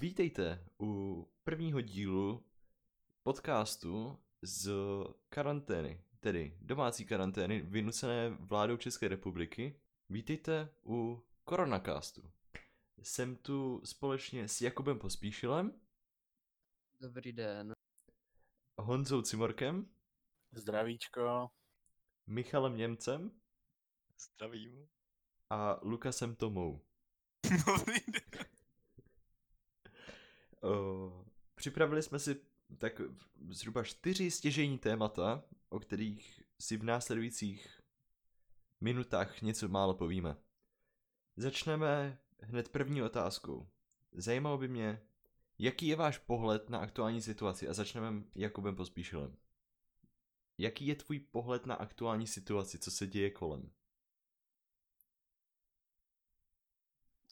Vítejte u prvního dílu podcastu z karantény, tedy domácí karantény vynucené vládou České republiky. Vítejte u Koronacastu. Jsem tu společně s Jakubem Pospíšilem, Dobrý den. Honzou Cimorkem, Zdravíčko. Michalem Němcem Zdravím. a Lukasem Tomou. Dobrý den. O, připravili jsme si tak zhruba čtyři stěžení témata, o kterých si v následujících minutách něco málo povíme. Začneme hned první otázkou. Zajímalo by mě, jaký je váš pohled na aktuální situaci a začneme Jakubem Pospíšilem. Jaký je tvůj pohled na aktuální situaci, co se děje kolem?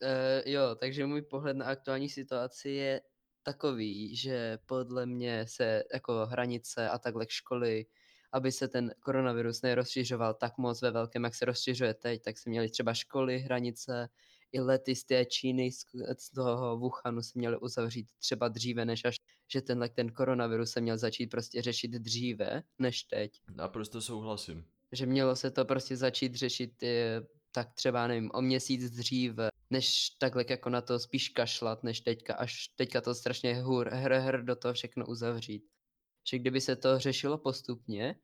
E, jo, takže můj pohled na aktuální situaci je takový, že podle mě se jako hranice a takhle školy, aby se ten koronavirus nerozšiřoval tak moc ve velkém, jak se rozšiřuje teď, tak se měly třeba školy, hranice, i lety z té Číny, z, toho Wuhanu se měly uzavřít třeba dříve, než až, že tenhle ten koronavirus se měl začít prostě řešit dříve, než teď. Naprosto souhlasím. že mělo se to prostě začít řešit tak třeba, nevím, o měsíc dříve, než takhle jako na to spíš kašlat, než teďka, až teďka to strašně hur, hr, hr do toho všechno uzavřít. Že kdyby se to řešilo postupně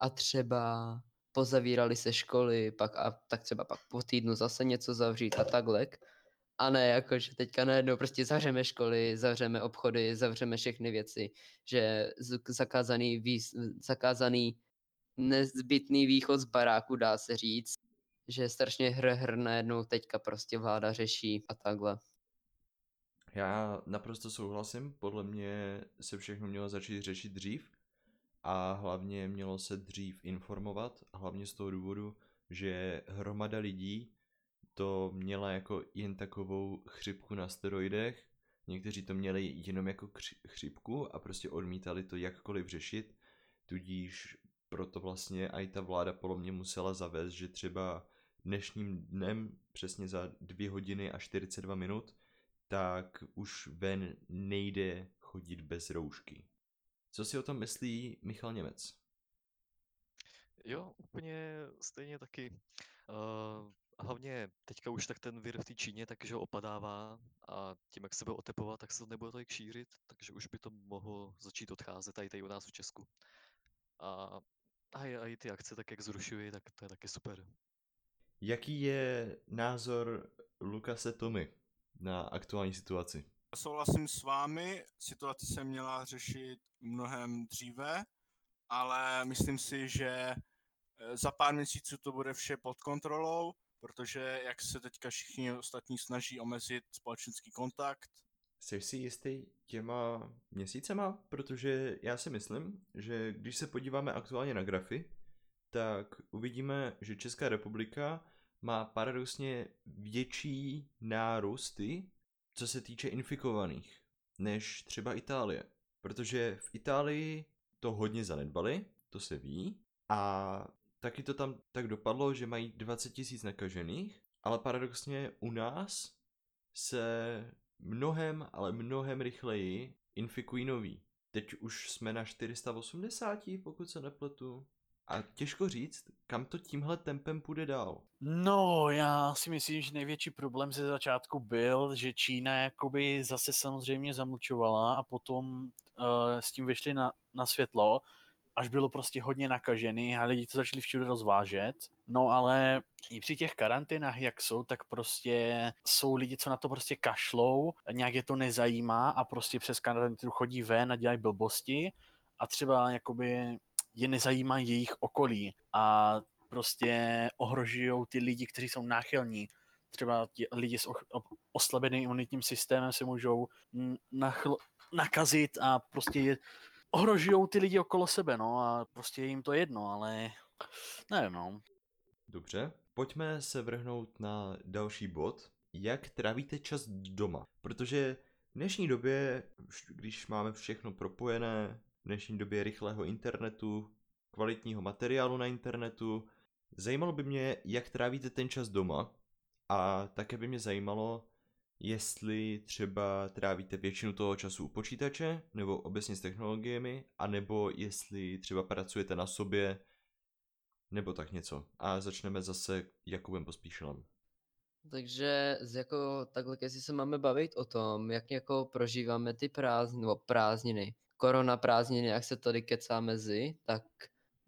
a třeba pozavírali se školy, pak a tak třeba pak po týdnu zase něco zavřít a takhle, a ne jako, že teďka najednou prostě zavřeme školy, zavřeme obchody, zavřeme všechny věci, že zakázaný, výz, zakázaný nezbytný východ z baráku, dá se říct, že strašně hr, hr najednou teďka prostě vláda řeší a takhle. Já naprosto souhlasím, podle mě se všechno mělo začít řešit dřív a hlavně mělo se dřív informovat, hlavně z toho důvodu, že hromada lidí to měla jako jen takovou chřipku na steroidech, někteří to měli jenom jako chřipku a prostě odmítali to jakkoliv řešit, tudíž proto vlastně i ta vláda podle mě musela zavést, že třeba dnešním dnem přesně za 2 hodiny a 42 minut tak už ven nejde chodit bez roušky. Co si o tom myslí Michal Němec? Jo, úplně stejně taky. Uh, hlavně teďka už tak ten vir v té Číně takže opadává a tím, jak se bude otepovat, tak se to nebude tolik šířit, takže už by to mohlo začít odcházet tady, tady u nás v Česku. A, a, a i ty akce, tak jak zrušují, tak to je taky super. Jaký je názor Lukase Tomy na aktuální situaci? Souhlasím s vámi, situace se měla řešit mnohem dříve, ale myslím si, že eh, za pár měsíců to bude vše pod kontrolou, protože jak se teďka všichni ostatní snaží omezit společenský kontakt, Jsi si jistý těma měsícema? Protože já si myslím, že když se podíváme aktuálně na grafy, tak uvidíme, že Česká republika má paradoxně větší nárůsty, co se týče infikovaných, než třeba Itálie. Protože v Itálii to hodně zanedbali, to se ví, a taky to tam tak dopadlo, že mají 20 tisíc nakažených, ale paradoxně u nás se mnohem, ale mnohem rychleji infikují noví. Teď už jsme na 480, pokud se nepletu. A těžko říct, kam to tímhle tempem půjde dál. No, já si myslím, že největší problém ze začátku byl, že Čína jakoby zase samozřejmě zamlčovala a potom uh, s tím vyšli na, na světlo, až bylo prostě hodně nakažený a lidi to začali všude rozvážet. No ale i při těch karanténách, jak jsou, tak prostě jsou lidi, co na to prostě kašlou, nějak je to nezajímá a prostě přes karanténu chodí ven a dělají blbosti a třeba jakoby je nezajímá jejich okolí a prostě ohrožují ty lidi, kteří jsou náchylní. Třeba lidi s oslabeným imunitním systémem se můžou nachl- nakazit a prostě je, ohrožují ty lidi okolo sebe, no a prostě jim to jedno, ale nevím, no. Dobře, pojďme se vrhnout na další bod. Jak trávíte čas doma? Protože v dnešní době, když máme všechno propojené, v dnešní době rychlého internetu, kvalitního materiálu na internetu, zajímalo by mě, jak trávíte ten čas doma a také by mě zajímalo, jestli třeba trávíte většinu toho času u počítače, nebo obecně s technologiemi, anebo jestli třeba pracujete na sobě, nebo tak něco. A začneme zase Jakubem Pospíšilem. Takže jako takhle, jestli se máme bavit o tom, jak jako prožíváme ty prázdniny, nebo prázdniny, korona prázdniny, jak se tady kecá mezi, tak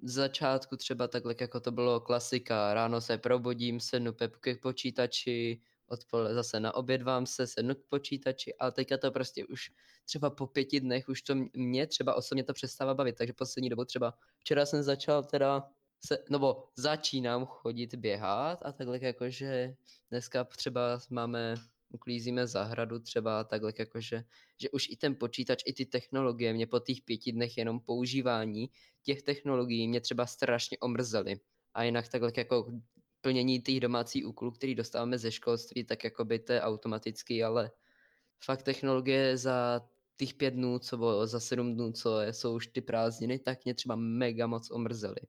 z začátku třeba takhle, jako to bylo klasika, ráno se probudím, sednu pepky k počítači, odpoledne zase na oběd vám se, sednu k počítači, ale teďka to prostě už třeba po pěti dnech už to mě třeba osobně to přestává bavit, takže poslední dobu třeba včera jsem začal teda se, nebo začínám chodit běhat a takhle jakože dneska třeba máme, uklízíme zahradu třeba takhle jakože, že už i ten počítač, i ty technologie mě po těch pěti dnech jenom používání těch technologií mě třeba strašně omrzely. A jinak takhle jako plnění těch domácí úkolů, který dostáváme ze školství, tak jako by to je automatický, ale fakt technologie za těch pět dnů, co bylo, za sedm dnů, co jsou už ty prázdniny, tak mě třeba mega moc omrzely.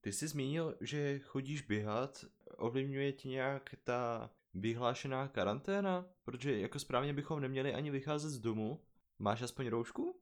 Ty jsi zmínil, že chodíš běhat, ovlivňuje ti nějak ta vyhlášená karanténa? Protože jako správně bychom neměli ani vycházet z domu. Máš aspoň roušku?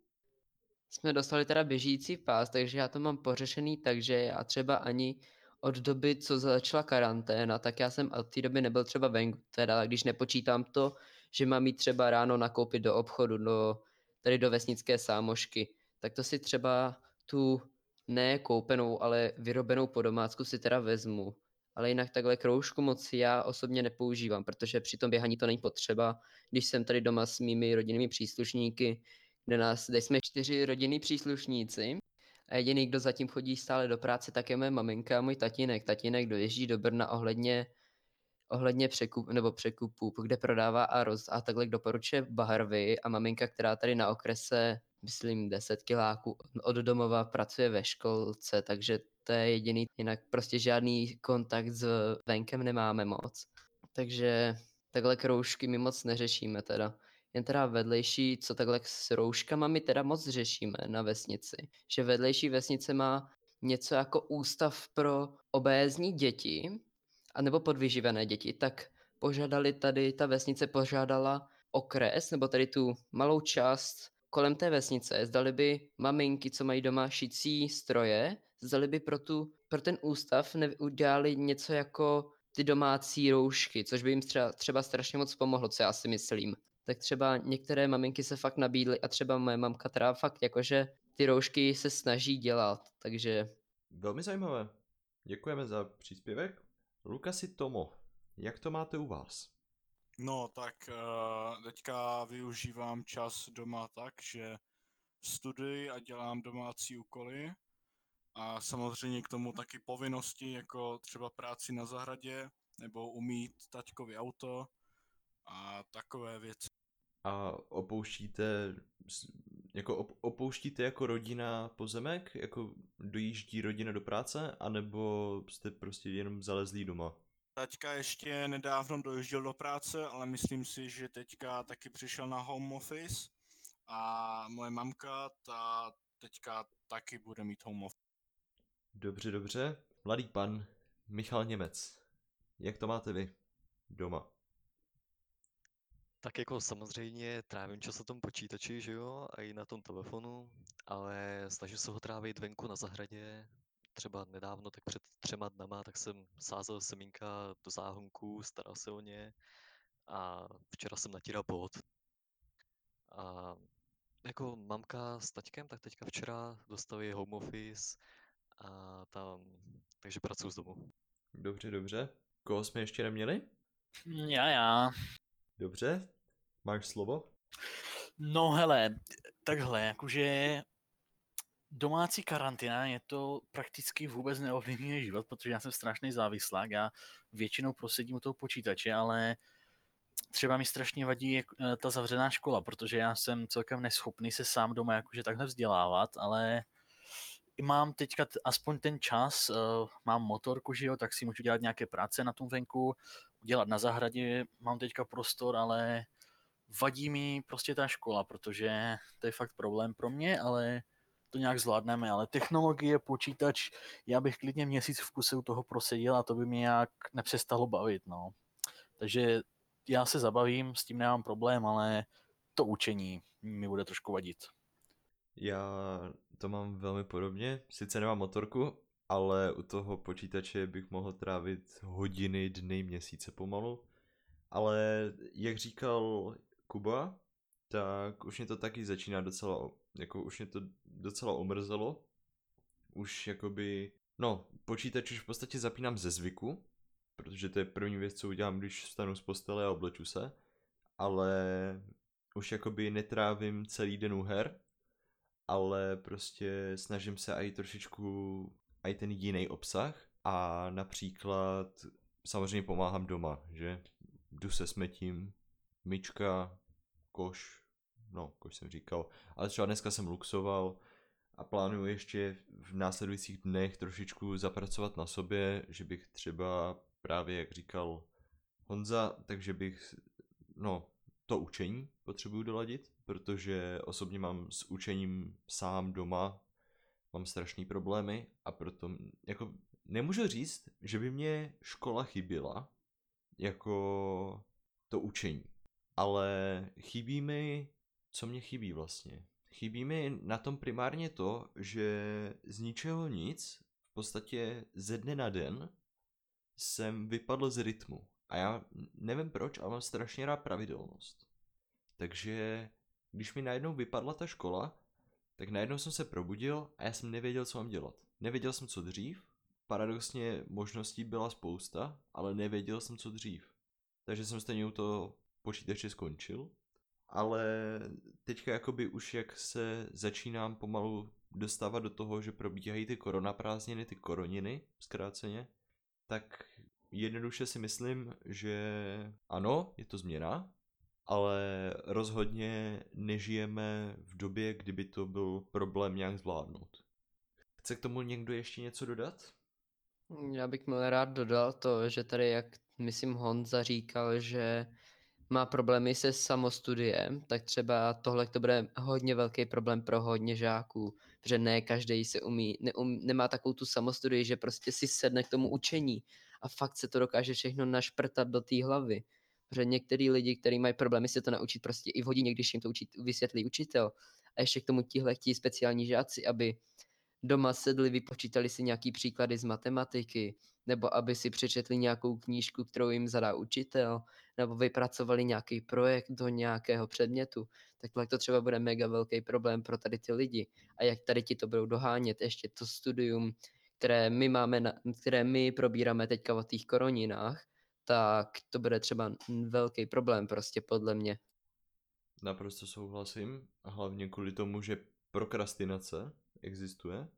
Jsme dostali teda běžící pás, takže já to mám pořešený, takže já třeba ani od doby, co začala karanténa, tak já jsem od té doby nebyl třeba venku, teda když nepočítám to, že mám jít třeba ráno nakoupit do obchodu, do, tady do vesnické sámošky, tak to si třeba tu ne koupenou, ale vyrobenou po domácku si teda vezmu. Ale jinak takhle kroužku moc já osobně nepoužívám, protože při tom běhaní to není potřeba. Když jsem tady doma s mými rodinnými příslušníky, kde nás, kde jsme čtyři rodinní příslušníci, a jediný, kdo zatím chodí stále do práce, tak je moje maminka a můj tatínek. Tatínek doježdí do Brna ohledně, ohledně překup, nebo překupů, kde prodává a, roz, a takhle doporučuje barvy a maminka, která tady na okrese myslím 10 kiláků od domova, pracuje ve školce, takže to je jediný, jinak prostě žádný kontakt s venkem nemáme moc. Takže takhle kroužky my moc neřešíme teda. Jen teda vedlejší, co takhle s rouškama my teda moc řešíme na vesnici. Že vedlejší vesnice má něco jako ústav pro obézní děti, anebo podvyživené děti, tak požádali tady, ta vesnice požádala okres, nebo tady tu malou část kolem té vesnice, zdali by maminky, co mají doma šicí stroje, zdali by pro, tu, pro ten ústav udělali něco jako ty domácí roušky, což by jim třeba, třeba strašně moc pomohlo, co já si myslím. Tak třeba některé maminky se fakt nabídly a třeba moje mamka teda fakt jakože ty roušky se snaží dělat, takže... Velmi zajímavé. Děkujeme za příspěvek. Lukasi Tomo, jak to máte u vás? No, tak uh, teďka využívám čas doma tak, že studuji a dělám domácí úkoly a samozřejmě k tomu taky povinnosti, jako třeba práci na zahradě nebo umít taťkovi auto a takové věci. A opouštíte, jako opouštíte jako rodina pozemek, jako dojíždí rodina do práce, anebo jste prostě jenom zalezlí doma? Taťka ještě nedávno dojížděl do práce, ale myslím si, že teďka taky přišel na home office a moje mamka ta teďka taky bude mít home office. Dobře, dobře. Mladý pan Michal Němec, jak to máte vy doma? Tak jako samozřejmě trávím čas na tom počítači, že jo, a i na tom telefonu, ale snažím se ho trávit venku na zahradě, třeba nedávno, tak před třema dnama, tak jsem sázel semínka do záhonku, staral se o ně a včera jsem natíral bod. A jako mamka s taťkem, tak teďka včera dostali home office a tam, takže pracuji z domu. Dobře, dobře. Koho jsme ještě neměli? Já, já. Dobře, máš slovo? No hele, takhle, jakože domácí karanténa je to prakticky vůbec neovlivňuje život, protože já jsem strašný závislák, já většinou prosedím u toho počítače, ale třeba mi strašně vadí eh, ta zavřená škola, protože já jsem celkem neschopný se sám doma jakože takhle vzdělávat, ale mám teďka aspoň ten čas, uh, mám motorku, že jo, tak si můžu dělat nějaké práce na tom venku, dělat na zahradě, mám teďka prostor, ale vadí mi prostě ta škola, protože to je fakt problém pro mě, ale to nějak zvládneme, ale technologie, počítač, já bych klidně měsíc v kuse u toho proseděl a to by mě nějak nepřestalo bavit, no. Takže já se zabavím, s tím nemám problém, ale to učení mi bude trošku vadit. Já to mám velmi podobně, sice nemám motorku, ale u toho počítače bych mohl trávit hodiny, dny, měsíce pomalu. Ale jak říkal Kuba, tak už mě to taky začíná docela, jako už mě to docela omrzelo. Už jakoby, no, počítač už v podstatě zapínám ze zvyku, protože to je první věc, co udělám, když vstanu z postele a obleču se. Ale už jakoby netrávím celý den u her, ale prostě snažím se i trošičku i ten jiný obsah a například samozřejmě pomáhám doma, že jdu se smetím, myčka, koš, no, koš jsem říkal, ale třeba dneska jsem luxoval a plánuju ještě v následujících dnech trošičku zapracovat na sobě, že bych třeba právě, jak říkal Honza, takže bych, no, to učení potřebuju doladit, protože osobně mám s učením sám doma, mám strašný problémy a proto, jako, nemůžu říct, že by mě škola chyběla, jako to učení. Ale chybí mi, co mě chybí vlastně? Chybí mi na tom primárně to, že z ničeho nic, v podstatě ze dne na den, jsem vypadl z rytmu. A já nevím proč, ale mám strašně rád pravidelnost. Takže když mi najednou vypadla ta škola, tak najednou jsem se probudil a já jsem nevěděl, co mám dělat. Nevěděl jsem, co dřív, paradoxně možností byla spousta, ale nevěděl jsem, co dřív. Takže jsem stejně u toho počítače skončil, ale teďka jakoby už jak se začínám pomalu dostávat do toho, že probíhají ty koronaprázdniny, ty koroniny, zkráceně, tak jednoduše si myslím, že ano, je to změna, ale rozhodně nežijeme v době, kdyby to byl problém nějak zvládnout. Chce k tomu někdo ještě něco dodat? Já bych měl rád dodal to, že tady, jak myslím Honza říkal, že má problémy se samostudiem, tak třeba tohle to bude hodně velký problém pro hodně žáků, že ne každý se umí, neum, nemá takovou tu samostudii, že prostě si sedne k tomu učení a fakt se to dokáže všechno našprtat do té hlavy. Protože některý lidi, kteří mají problémy se to naučit prostě i v hodině, když jim to učit, vysvětlí učitel. A ještě k tomu tihle chtějí speciální žáci, aby doma sedli, vypočítali si nějaký příklady z matematiky, nebo aby si přečetli nějakou knížku, kterou jim zadá učitel, nebo vypracovali nějaký projekt do nějakého předmětu, takhle to třeba bude mega velký problém pro tady ty lidi. A jak tady ti to budou dohánět, ještě to studium, které my máme, na, které my probíráme teďka o těch koroninách, tak to bude třeba velký problém prostě podle mě. Naprosto souhlasím hlavně kvůli tomu, že prokrastinace existuje,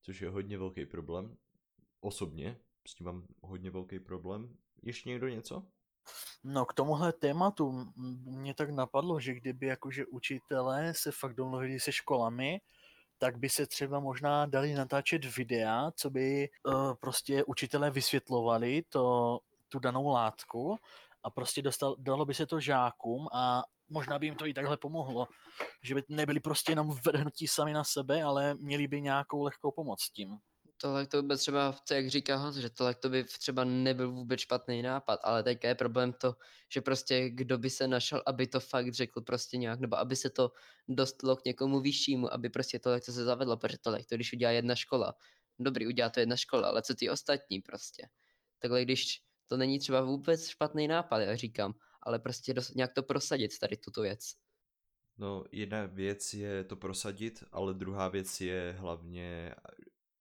což je hodně velký problém. Osobně s tím mám hodně velký problém. Ještě někdo něco? No k tomuhle tématu mě tak napadlo, že kdyby jakože učitelé se fakt domluvili se školami, tak by se třeba možná dali natáčet videa, co by uh, prostě učitelé vysvětlovali to, tu danou látku a prostě dostal, dalo by se to žákům a možná by jim to i takhle pomohlo, že by nebyli prostě jenom vrhnutí sami na sebe, ale měli by nějakou lehkou pomoc tím. Tohle to by třeba, to jak říká Hans, že tohle to by třeba nebyl vůbec špatný nápad, ale teďka je problém to, že prostě kdo by se našel, aby to fakt řekl prostě nějak, nebo aby se to dostalo k někomu vyššímu, aby prostě tohle to se zavedlo, protože tohle to, když udělá jedna škola, dobrý, udělá to jedna škola, ale co ty ostatní prostě. Takhle když to není třeba vůbec špatný nápad, já říkám, ale prostě dost, nějak to prosadit tady tuto věc. No, jedna věc je to prosadit, ale druhá věc je hlavně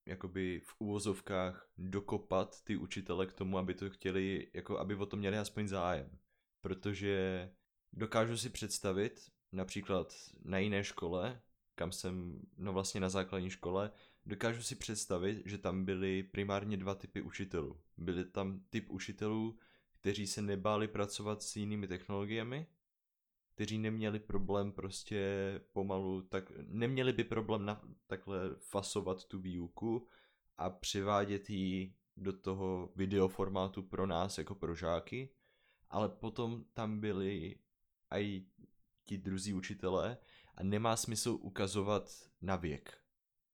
jakoby v uvozovkách dokopat ty učitele k tomu, aby to chtěli, jako aby o to měli aspoň zájem. Protože dokážu si představit, například na jiné škole, kam jsem, no vlastně na základní škole, dokážu si představit, že tam byly primárně dva typy učitelů. Byly tam typ učitelů, kteří se nebáli pracovat s jinými technologiemi, kteří neměli problém prostě pomalu, tak neměli by problém na, takhle fasovat tu výuku a přivádět ji do toho videoformátu pro nás jako pro žáky, ale potom tam byli i ti druzí učitelé a nemá smysl ukazovat na věk,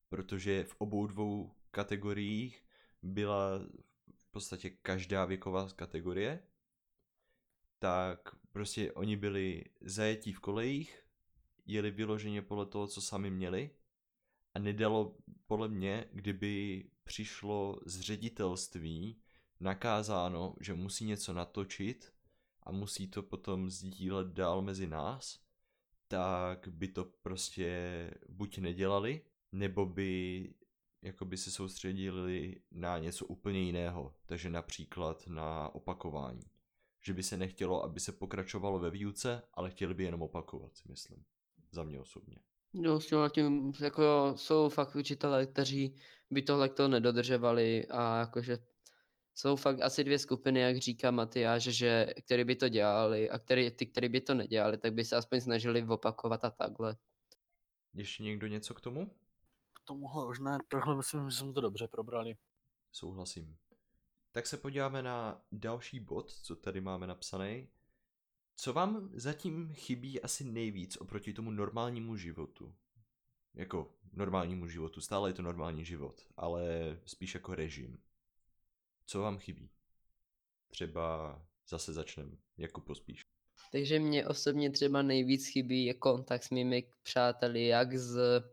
protože v obou dvou kategoriích byla podstatě každá věková kategorie tak prostě oni byli zajetí v kolejích, jeli vyloženě podle toho, co sami měli a nedalo podle mě, kdyby přišlo z ředitelství nakázáno, že musí něco natočit a musí to potom sdílet dál mezi nás, tak by to prostě buď nedělali, nebo by jakoby se soustředili na něco úplně jiného, takže například na opakování. Že by se nechtělo, aby se pokračovalo ve výuce, ale chtěli by jenom opakovat, si myslím. Za mě osobně. No, s tím, tím jako jsou fakt učitelé, kteří by tohle to nedodržovali a jakože jsou fakt asi dvě skupiny, jak říká Matyáš, že který by to dělali a který, ty, který by to nedělali, tak by se aspoň snažili opakovat a takhle. Ještě někdo něco k tomu? K tomuhle už ne, tohle myslím, že jsme to dobře probrali. Souhlasím. Tak se podíváme na další bod, co tady máme napsaný. Co vám zatím chybí asi nejvíc oproti tomu normálnímu životu? Jako normálnímu životu, stále je to normální život, ale spíš jako režim. Co vám chybí? Třeba zase začneme, jako pospíš. Takže mě osobně třeba nejvíc chybí je kontakt s mými přáteli, jak z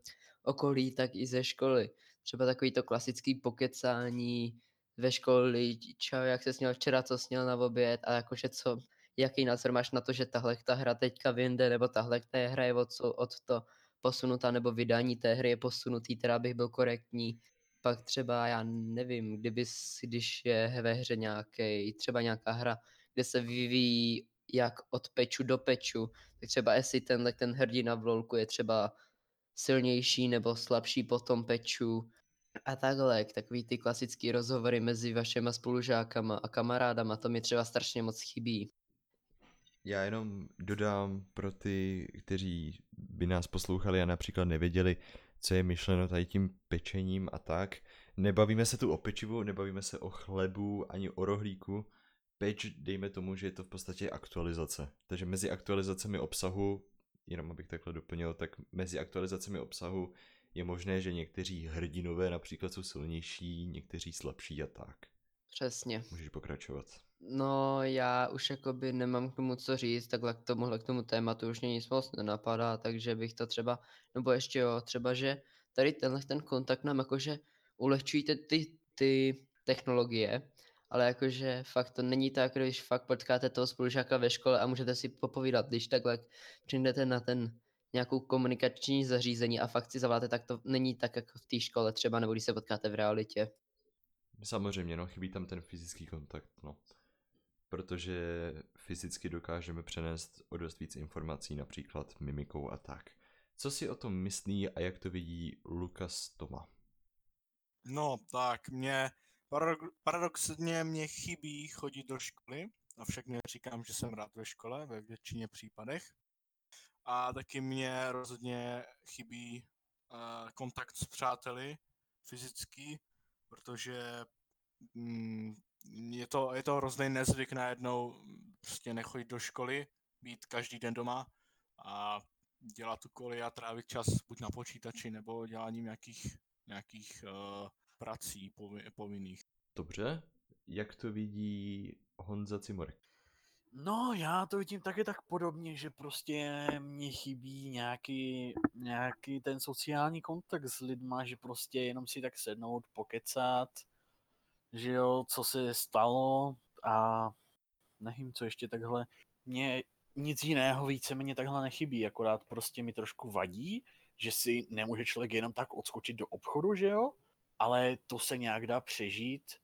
okolí, tak i ze školy. Třeba takový to klasický pokecání ve školy, čau, jak se sněl včera, co sněl na oběd a jakože co, jaký názor máš na to, že tahle ta hra teďka vyjde, nebo tahle ta hra je od, od to posunutá, nebo vydání té hry je posunutý, teda bych byl korektní. Pak třeba, já nevím, kdyby, když je ve hře nějaký, třeba nějaká hra, kde se vyvíjí jak od peču do peču, tak třeba jestli tenhle ten hrdina v lolku je třeba silnější nebo slabší po tom peču a takhle, takový ty klasický rozhovory mezi vašima spolužákama a kamarádama, to mi třeba strašně moc chybí. Já jenom dodám pro ty, kteří by nás poslouchali a například nevěděli, co je myšleno tady tím pečením a tak. Nebavíme se tu o pečivu, nebavíme se o chlebu ani o rohlíku. Peč, dejme tomu, že je to v podstatě aktualizace. Takže mezi aktualizacemi obsahu, jenom abych takhle doplnil, tak mezi aktualizacemi obsahu je možné, že někteří hrdinové například jsou silnější, někteří slabší a tak. Přesně. Můžeš pokračovat. No, já už jakoby nemám k tomu co říct, takhle k tomuhle k tomu tématu už mě nic moc nenapadá, takže bych to třeba, nebo ještě jo, třeba, že tady tenhle ten kontakt nám jakože ulehčují ty, ty technologie, ale jakože fakt to není tak, když fakt potkáte toho spolužáka ve škole a můžete si popovídat, když takhle přijdete na ten nějakou komunikační zařízení a fakt si zavoláte, tak to není tak jako v té škole třeba, nebo když se potkáte v realitě. Samozřejmě, no, chybí tam ten fyzický kontakt, no. Protože fyzicky dokážeme přenést o dost víc informací, například mimikou a tak. Co si o tom myslí a jak to vidí Lukas Toma? No, tak mě paradoxně mě chybí chodit do školy, avšak neříkám, že jsem rád ve škole ve většině případech. A taky mě rozhodně chybí uh, kontakt s přáteli fyzický, protože mm, je to, je to hrozný nezvyk najednou prostě nechodit do školy, být každý den doma a dělat úkoly a trávit čas buď na počítači nebo děláním nějakých, nějakých uh, prací povinných. Dobře, jak to vidí Honza Cimorek? No, já to vidím taky tak podobně, že prostě mě chybí nějaký, nějaký ten sociální kontakt s lidma, že prostě jenom si tak sednout, pokecat, že jo, co se stalo a nevím, co ještě takhle. Mně nic jiného víceméně takhle nechybí, akorát prostě mi trošku vadí, že si nemůže člověk jenom tak odskočit do obchodu, že jo? Ale to se nějak dá přežít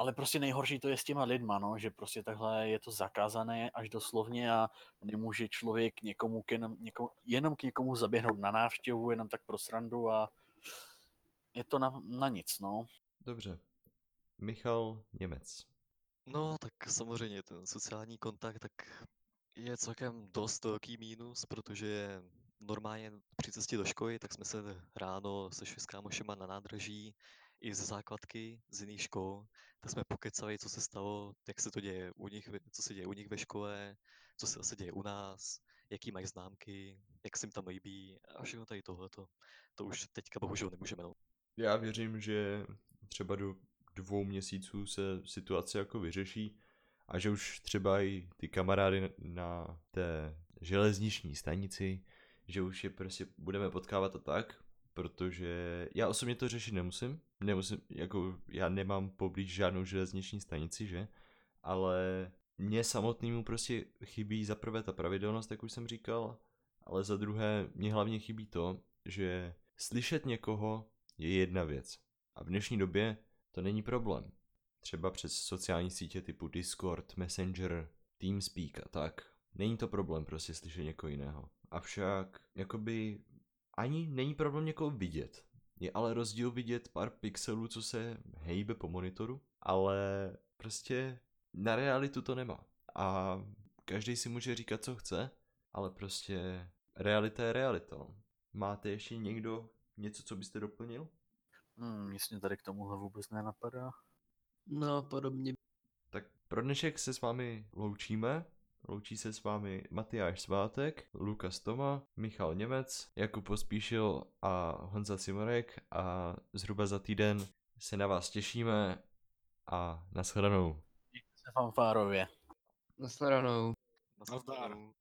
ale prostě nejhorší to je s těma lidma, no, že prostě takhle je to zakázané až doslovně a nemůže člověk někomu, k jenom, někomu, jenom k někomu zaběhnout na návštěvu, jenom tak pro srandu a je to na, na nic, no. Dobře. Michal Němec. No, tak samozřejmě ten sociální kontakt tak je celkem dost velký mínus, protože normálně při cestě do školy, tak jsme se ráno se s kámošema na nádraží i ze základky z jiných škol, tak jsme pokecali, co se stalo, jak se to děje u nich, co se děje u nich ve škole, co se zase děje u nás, jaký mají známky, jak se jim tam líbí a všechno tady tohleto. To už teďka bohužel nemůžeme. No. Já věřím, že třeba do dvou měsíců se situace jako vyřeší a že už třeba i ty kamarády na té železniční stanici, že už je prostě budeme potkávat a tak, protože já osobně to řešit nemusím, nemusím, jako já nemám poblíž žádnou železniční stanici, že, ale mně samotnému prostě chybí za prvé ta pravidelnost, jak už jsem říkal, ale za druhé mě hlavně chybí to, že slyšet někoho je jedna věc. A v dnešní době to není problém. Třeba přes sociální sítě typu Discord, Messenger, Teamspeak a tak. Není to problém prostě slyšet někoho jiného. Avšak, jakoby, ani není problém někoho vidět. Je ale rozdíl vidět pár pixelů, co se hejbe po monitoru, ale prostě na realitu to nemá. A každý si může říkat, co chce, ale prostě realita je realita. no. Máte ještě někdo něco, co byste doplnil? Hmm, mě tady k tomuhle vůbec nenapadá. No, podobně. Tak pro dnešek se s vámi loučíme. Loučí se s vámi Matyáš Svátek, Lukas Toma, Michal Němec, Jakub Pospíšil a Honza Cimorek a zhruba za týden se na vás těšíme a nashledanou. Se fanfárově. Nasledanou. Nazdar. Naschledanou.